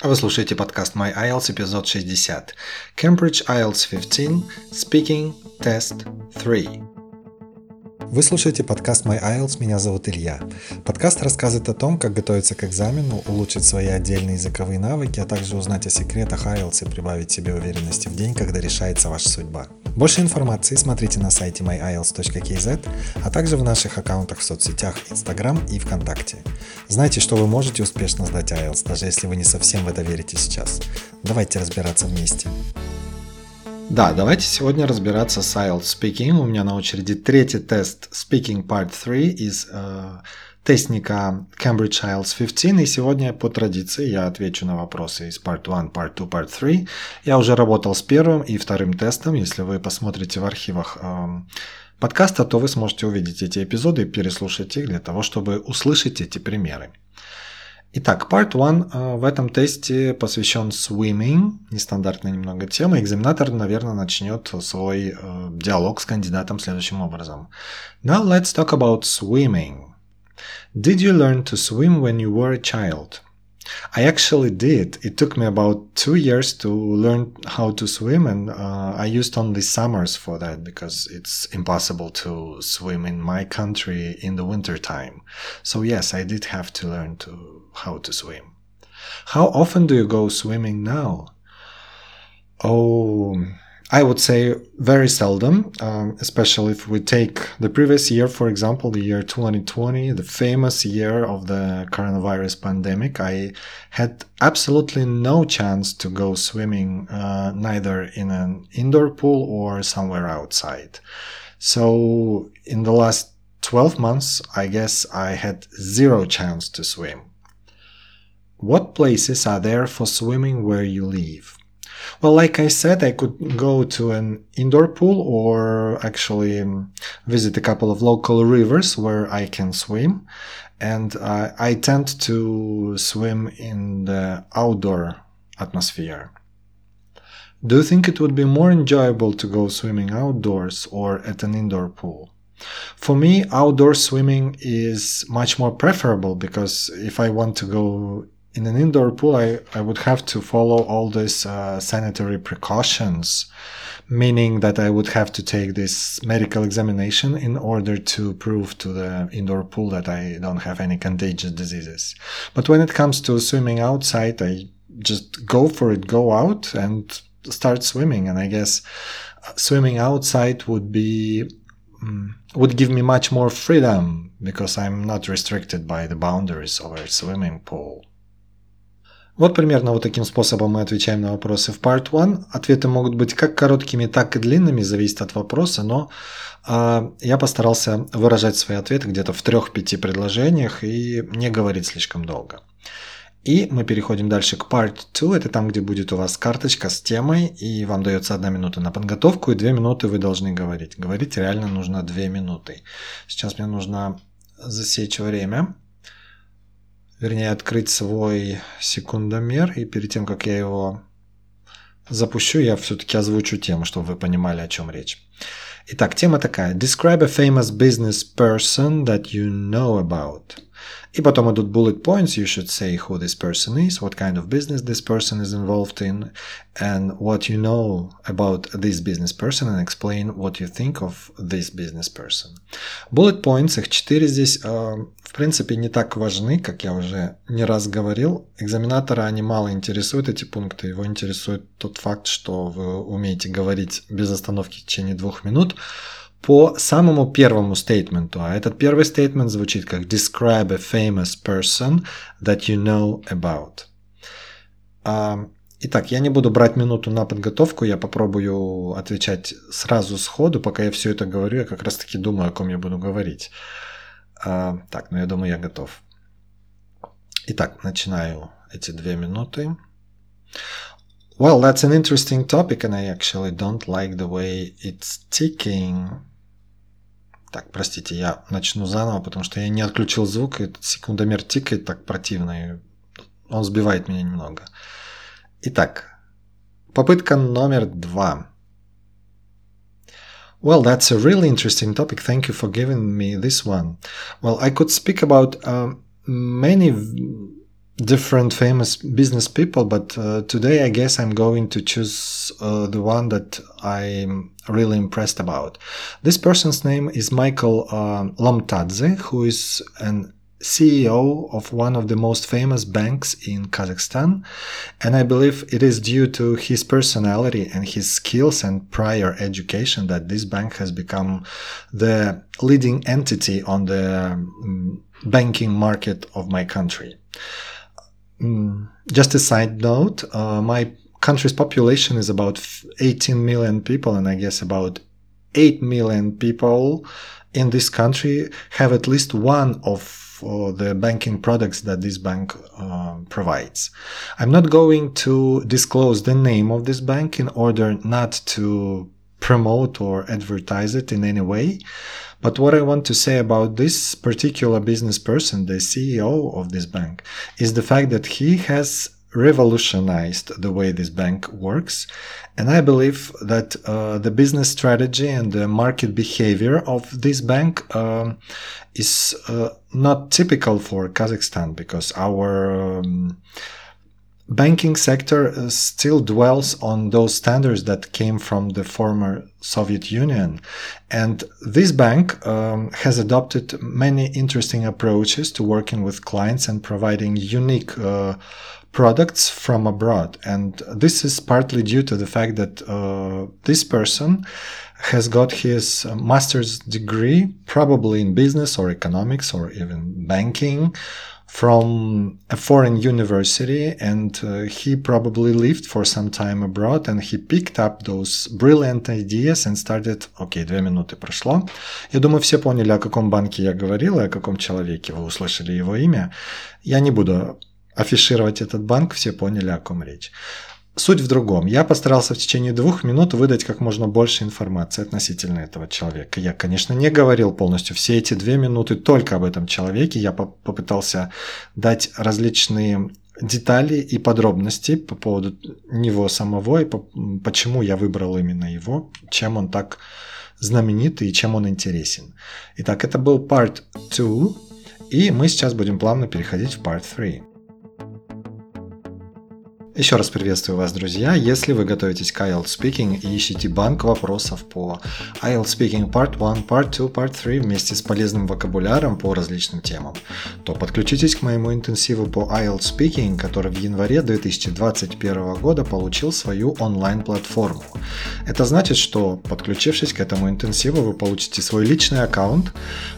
Вы слушаете подкаст My IELTS, эпизод 60. Cambridge IELTS 15, Speaking, Test 3. Вы слушаете подкаст My IELTS, меня зовут Илья. Подкаст рассказывает о том, как готовиться к экзамену, улучшить свои отдельные языковые навыки, а также узнать о секретах IELTS и прибавить себе уверенности в день, когда решается ваша судьба. Больше информации смотрите на сайте myielts.kz, а также в наших аккаунтах в соцсетях Instagram и ВКонтакте. Знайте, что вы можете успешно сдать IELTS, даже если вы не совсем в это верите сейчас. Давайте разбираться вместе. Да, давайте сегодня разбираться с IELTS Speaking. У меня на очереди третий тест Speaking Part 3 из э, тестника Cambridge IELTS 15. И сегодня по традиции я отвечу на вопросы из Part 1, Part 2, Part 3. Я уже работал с первым и вторым тестом. Если вы посмотрите в архивах э, подкаста, то вы сможете увидеть эти эпизоды и переслушать их для того, чтобы услышать эти примеры. Итак, Part 1 э, в этом тесте посвящен swimming, нестандартная немного тема. Экзаменатор, наверное, начнет свой э, диалог с кандидатом следующим образом. Now let's talk about swimming. Did you learn to swim when you were a child? I actually did. It took me about two years to learn how to swim, and uh, I used only summers for that because it's impossible to swim in my country in the winter time. So yes, I did have to learn to how to swim. How often do you go swimming now? Oh, I would say very seldom, um, especially if we take the previous year, for example, the year 2020, the famous year of the coronavirus pandemic. I had absolutely no chance to go swimming, uh, neither in an indoor pool or somewhere outside. So in the last 12 months, I guess I had zero chance to swim. What places are there for swimming where you live? Well, like I said, I could go to an indoor pool or actually um, visit a couple of local rivers where I can swim. And uh, I tend to swim in the outdoor atmosphere. Do you think it would be more enjoyable to go swimming outdoors or at an indoor pool? For me, outdoor swimming is much more preferable because if I want to go in an indoor pool, I, I would have to follow all these uh, sanitary precautions, meaning that I would have to take this medical examination in order to prove to the indoor pool that I don't have any contagious diseases. But when it comes to swimming outside, I just go for it, go out and start swimming. And I guess uh, swimming outside would be mm, would give me much more freedom because I'm not restricted by the boundaries of a swimming pool. Вот примерно вот таким способом мы отвечаем на вопросы в Part 1. Ответы могут быть как короткими, так и длинными, зависит от вопроса, но э, я постарался выражать свои ответы где-то в трех-пяти предложениях и не говорить слишком долго. И мы переходим дальше к Part 2. Это там, где будет у вас карточка с темой, и вам дается одна минута на подготовку, и две минуты вы должны говорить. Говорить реально нужно две минуты. Сейчас мне нужно засечь время вернее, открыть свой секундомер, и перед тем, как я его запущу, я все-таки озвучу тему, чтобы вы понимали, о чем речь. Итак, тема такая. Describe a famous business person that you know about. И потом идут bullet points. You should say who this person is, what kind of business this person is involved in, and what you know about this business person, and explain what you think of this business person. Bullet points, их четыре здесь, э, в принципе, не так важны, как я уже не раз говорил. Экзаменатора они мало интересуют, эти пункты. Его интересует тот факт, что вы умеете говорить без остановки в течение двух минут по самому первому стейтменту. А этот первый стейтмент звучит как Describe a famous person that you know about. А, итак, я не буду брать минуту на подготовку, я попробую отвечать сразу сходу, пока я все это говорю, я как раз таки думаю, о ком я буду говорить. А, так, ну я думаю, я готов. Итак, начинаю эти две минуты. Well, that's an interesting topic, and I actually don't like the way it's ticking. Так, простите, я начну заново, потому что я не отключил звук, и секундомер тикает так противно, и он сбивает меня немного. Итак, попытка номер два. Well, that's a really interesting topic. Thank you for giving me this one. Well, I could speak about um, many different famous business people, but uh, today I guess I'm going to choose uh, the one that I'm really impressed about. This person's name is Michael uh, Lomtadze, who is an CEO of one of the most famous banks in Kazakhstan, and I believe it is due to his personality and his skills and prior education that this bank has become the leading entity on the um, banking market of my country. Um, just a side note, uh, my country's population is about 18 million people, and I guess about 8 million people in this country have at least one of for the banking products that this bank uh, provides. I'm not going to disclose the name of this bank in order not to promote or advertise it in any way. But what I want to say about this particular business person, the CEO of this bank, is the fact that he has revolutionized the way this bank works. And I believe that uh, the business strategy and the market behavior of this bank um, is uh, not typical for Kazakhstan because our um, banking sector uh, still dwells on those standards that came from the former Soviet Union. And this bank um, has adopted many interesting approaches to working with clients and providing unique uh, products from abroad. And this is partly due to the fact that uh, this person has got his master's degree, probably in business or economics or even banking, from a foreign university and uh, he probably lived for some time abroad and he picked up those brilliant ideas and started... Окей, okay, две минуты прошло. Я думаю, все поняли, о каком банке я говорил и о каком человеке. Вы услышали его имя. Я не буду афишировать этот банк, все поняли, о ком речь. Суть в другом. Я постарался в течение двух минут выдать как можно больше информации относительно этого человека. Я, конечно, не говорил полностью все эти две минуты только об этом человеке. Я попытался дать различные детали и подробности по поводу него самого и по, почему я выбрал именно его, чем он так знаменитый и чем он интересен. Итак, это был part 2, и мы сейчас будем плавно переходить в part 3. Еще раз приветствую вас, друзья. Если вы готовитесь к IELTS Speaking и ищете банк вопросов по IELTS Speaking Part 1, Part 2, Part 3 вместе с полезным вокабуляром по различным темам, то подключитесь к моему интенсиву по IELTS Speaking, который в январе 2021 года получил свою онлайн-платформу. Это значит, что подключившись к этому интенсиву, вы получите свой личный аккаунт,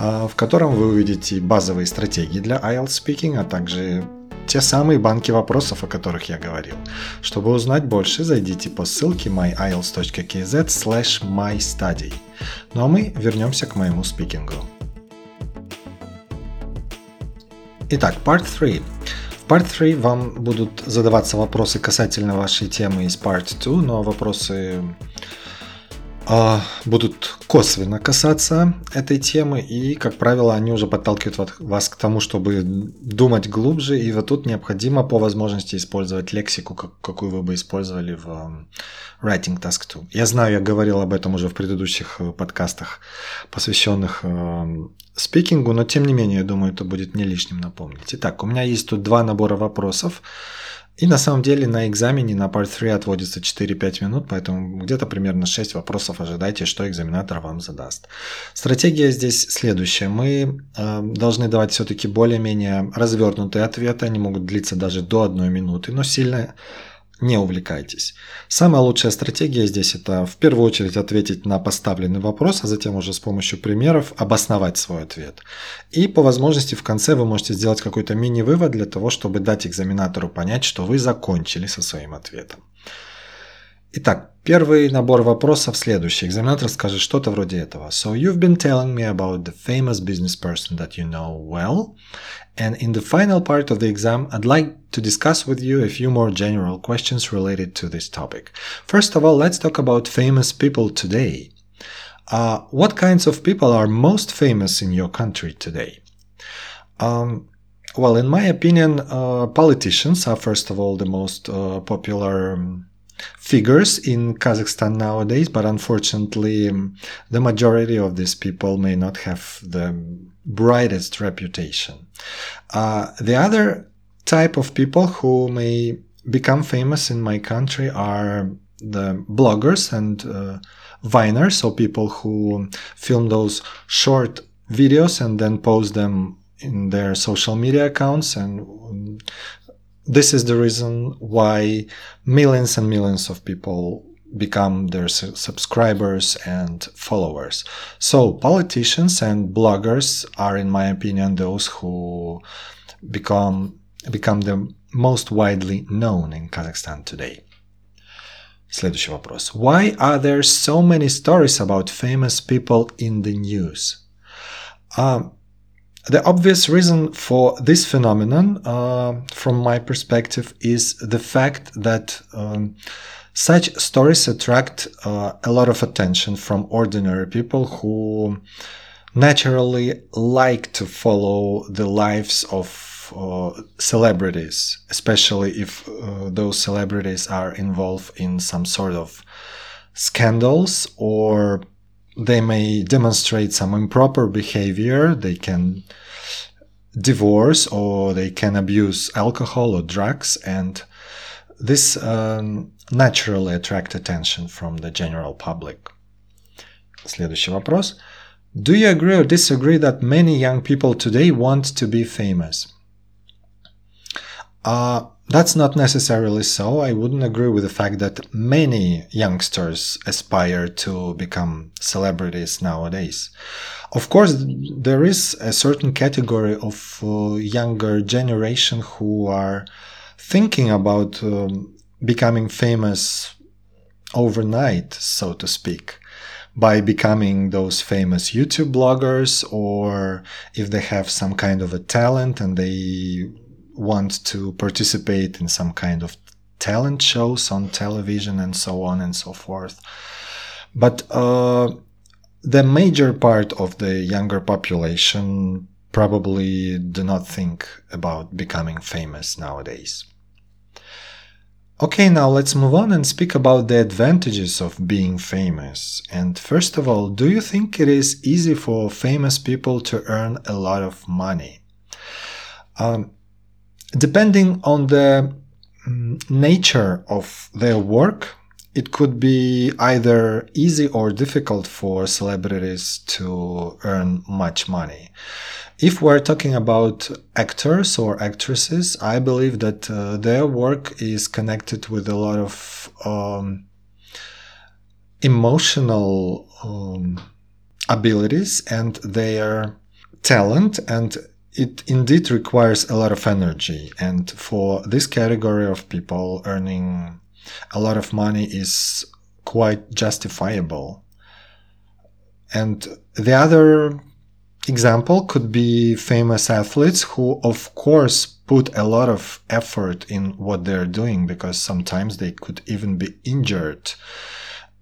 а, в котором вы увидите базовые стратегии для IELTS Speaking, а также те самые банки вопросов, о которых я говорил. Чтобы узнать больше, зайдите по ссылке myiles.kz slash mystudy. Ну а мы вернемся к моему спикингу. Итак, part 3. В Part 3 вам будут задаваться вопросы касательно вашей темы из Part 2, но вопросы будут косвенно касаться этой темы, и, как правило, они уже подталкивают вас к тому, чтобы думать глубже, и вот тут необходимо по возможности использовать лексику, какую вы бы использовали в um, Writing Task 2. Я знаю, я говорил об этом уже в предыдущих э, подкастах, посвященных um, спикингу, но тем не менее, я думаю, это будет не лишним напомнить. Итак, у меня есть тут два набора вопросов. И на самом деле на экзамене на Part 3 отводится 4-5 минут, поэтому где-то примерно 6 вопросов ожидайте, что экзаменатор вам задаст. Стратегия здесь следующая. Мы э, должны давать все-таки более-менее развернутые ответы, они могут длиться даже до одной минуты, но сильно не увлекайтесь. Самая лучшая стратегия здесь это в первую очередь ответить на поставленный вопрос, а затем уже с помощью примеров обосновать свой ответ. И по возможности в конце вы можете сделать какой-то мини-вывод для того, чтобы дать экзаменатору понять, что вы закончили со своим ответом. Итак, первый набор вопросов следующий. Экзаменатор скажет что-то вроде этого. So you've been telling me about the famous business person that you know well. And in the final part of the exam, I'd like to discuss with you a few more general questions related to this topic. First of all, let's talk about famous people today. Uh, what kinds of people are most famous in your country today? Um, well, in my opinion, uh, politicians are first of all the most uh, popular um, figures in Kazakhstan nowadays, but unfortunately, the majority of these people may not have the brightest reputation. Uh, the other type of people who may become famous in my country are the bloggers and uh, viners, so people who film those short videos and then post them in their social media accounts and this is the reason why millions and millions of people become their subscribers and followers. So politicians and bloggers are, in my opinion, those who become become the most widely known in Kazakhstan today. Следующий вопрос. Why are there so many stories about famous people in the news? Um, the obvious reason for this phenomenon, uh, from my perspective, is the fact that um, such stories attract uh, a lot of attention from ordinary people who naturally like to follow the lives of uh, celebrities, especially if uh, those celebrities are involved in some sort of scandals or they may demonstrate some improper behavior. They can divorce or they can abuse alcohol or drugs and this um, naturally attract attention from the general public. Следующий вопрос. Do you agree or disagree that many young people today want to be famous? Uh, that's not necessarily so. I wouldn't agree with the fact that many youngsters aspire to become celebrities nowadays. Of course, there is a certain category of uh, younger generation who are thinking about um, becoming famous overnight, so to speak, by becoming those famous YouTube bloggers, or if they have some kind of a talent and they want to participate in some kind of talent shows on television and so on and so forth. But uh, the major part of the younger population probably do not think about becoming famous nowadays. Okay, now let's move on and speak about the advantages of being famous. And first of all, do you think it is easy for famous people to earn a lot of money? Um, depending on the mm, nature of their work, it could be either easy or difficult for celebrities to earn much money. If we're talking about actors or actresses, I believe that uh, their work is connected with a lot of um, emotional um, abilities and their talent and it indeed requires a lot of energy. And for this category of people, earning a lot of money is quite justifiable. And the other example could be famous athletes who, of course, put a lot of effort in what they're doing because sometimes they could even be injured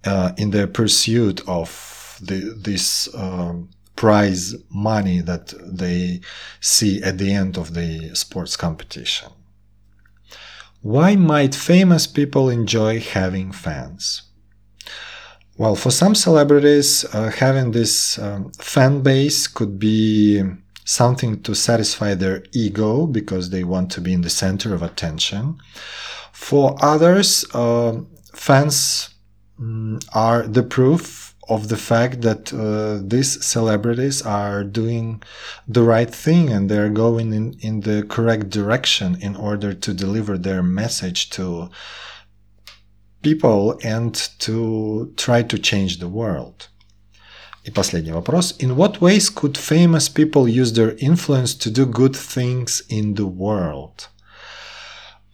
uh, in their pursuit of the, this. Um, prize money that they see at the end of the sports competition. Why might famous people enjoy having fans? Well, for some celebrities, uh, having this um, fan base could be something to satisfy their ego because they want to be in the center of attention. For others, uh, fans mm, are the proof of the fact that uh, these celebrities are doing the right thing and they're going in, in the correct direction in order to deliver their message to people and to try to change the world. И последний вопрос. In what ways could famous people use their influence to do good things in the world?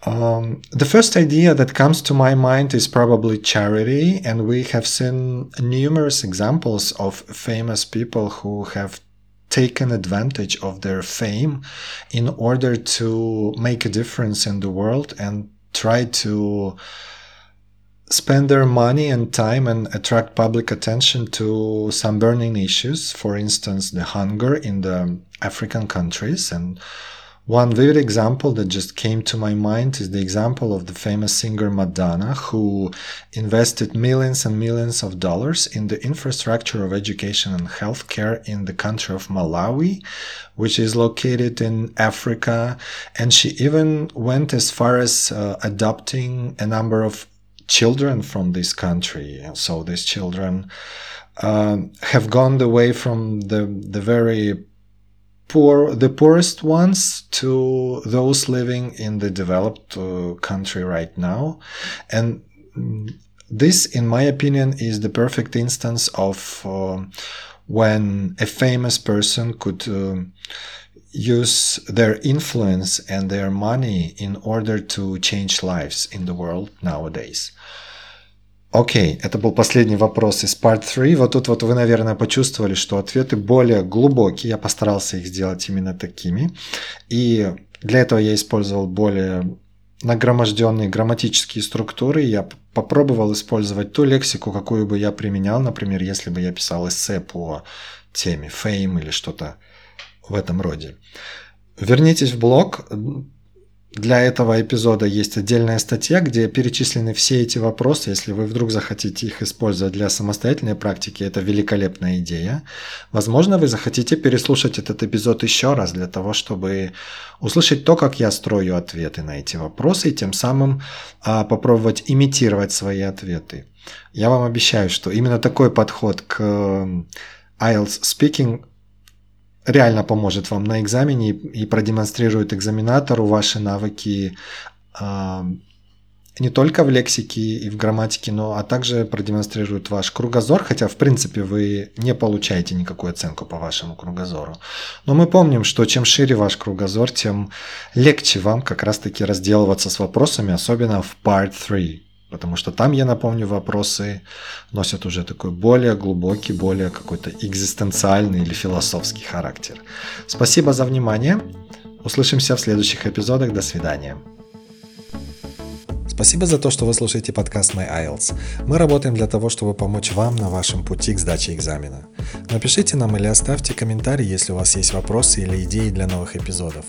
Um, the first idea that comes to my mind is probably charity, and we have seen numerous examples of famous people who have taken advantage of their fame in order to make a difference in the world and try to spend their money and time and attract public attention to some burning issues, for instance, the hunger in the African countries and One vivid example that just came to my mind is the example of the famous singer Madonna, who invested millions and millions of dollars in the infrastructure of education and healthcare in the country of Malawi, which is located in Africa. And she even went as far as uh, adopting a number of children from this country. So these children uh, have gone away from the, the very poor the poorest ones to those living in the developed uh, country right now. And this in my opinion is the perfect instance of uh, when a famous person could uh, use their influence and their money in order to change lives in the world nowadays Окей, это был последний вопрос из Part 3. Вот тут вот вы, наверное, почувствовали, что ответы более глубокие. Я постарался их сделать именно такими. И для этого я использовал более нагроможденные грамматические структуры. Я попробовал использовать ту лексику, какую бы я применял, например, если бы я писал эссе по теме fame или что-то в этом роде. Вернитесь в блог, для этого эпизода есть отдельная статья, где перечислены все эти вопросы. Если вы вдруг захотите их использовать для самостоятельной практики, это великолепная идея. Возможно, вы захотите переслушать этот эпизод еще раз для того, чтобы услышать то, как я строю ответы на эти вопросы, и тем самым а, попробовать имитировать свои ответы. Я вам обещаю, что именно такой подход к IELTS Speaking реально поможет вам на экзамене и продемонстрирует экзаменатору ваши навыки э, не только в лексике и в грамматике, но а также продемонстрирует ваш кругозор, хотя в принципе вы не получаете никакую оценку по вашему кругозору. Но мы помним, что чем шире ваш кругозор, тем легче вам как раз-таки разделываться с вопросами, особенно в Part 3. Потому что там, я напомню, вопросы носят уже такой более глубокий, более какой-то экзистенциальный или философский характер. Спасибо за внимание. Услышимся в следующих эпизодах. До свидания. Спасибо за то, что вы слушаете подкаст My IELTS. Мы работаем для того, чтобы помочь вам на вашем пути к сдаче экзамена. Напишите нам или оставьте комментарий, если у вас есть вопросы или идеи для новых эпизодов.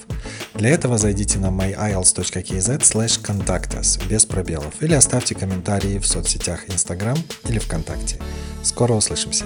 Для этого зайдите на myielts.kz slash contact без пробелов или оставьте комментарии в соцсетях Instagram или ВКонтакте. Скоро услышимся!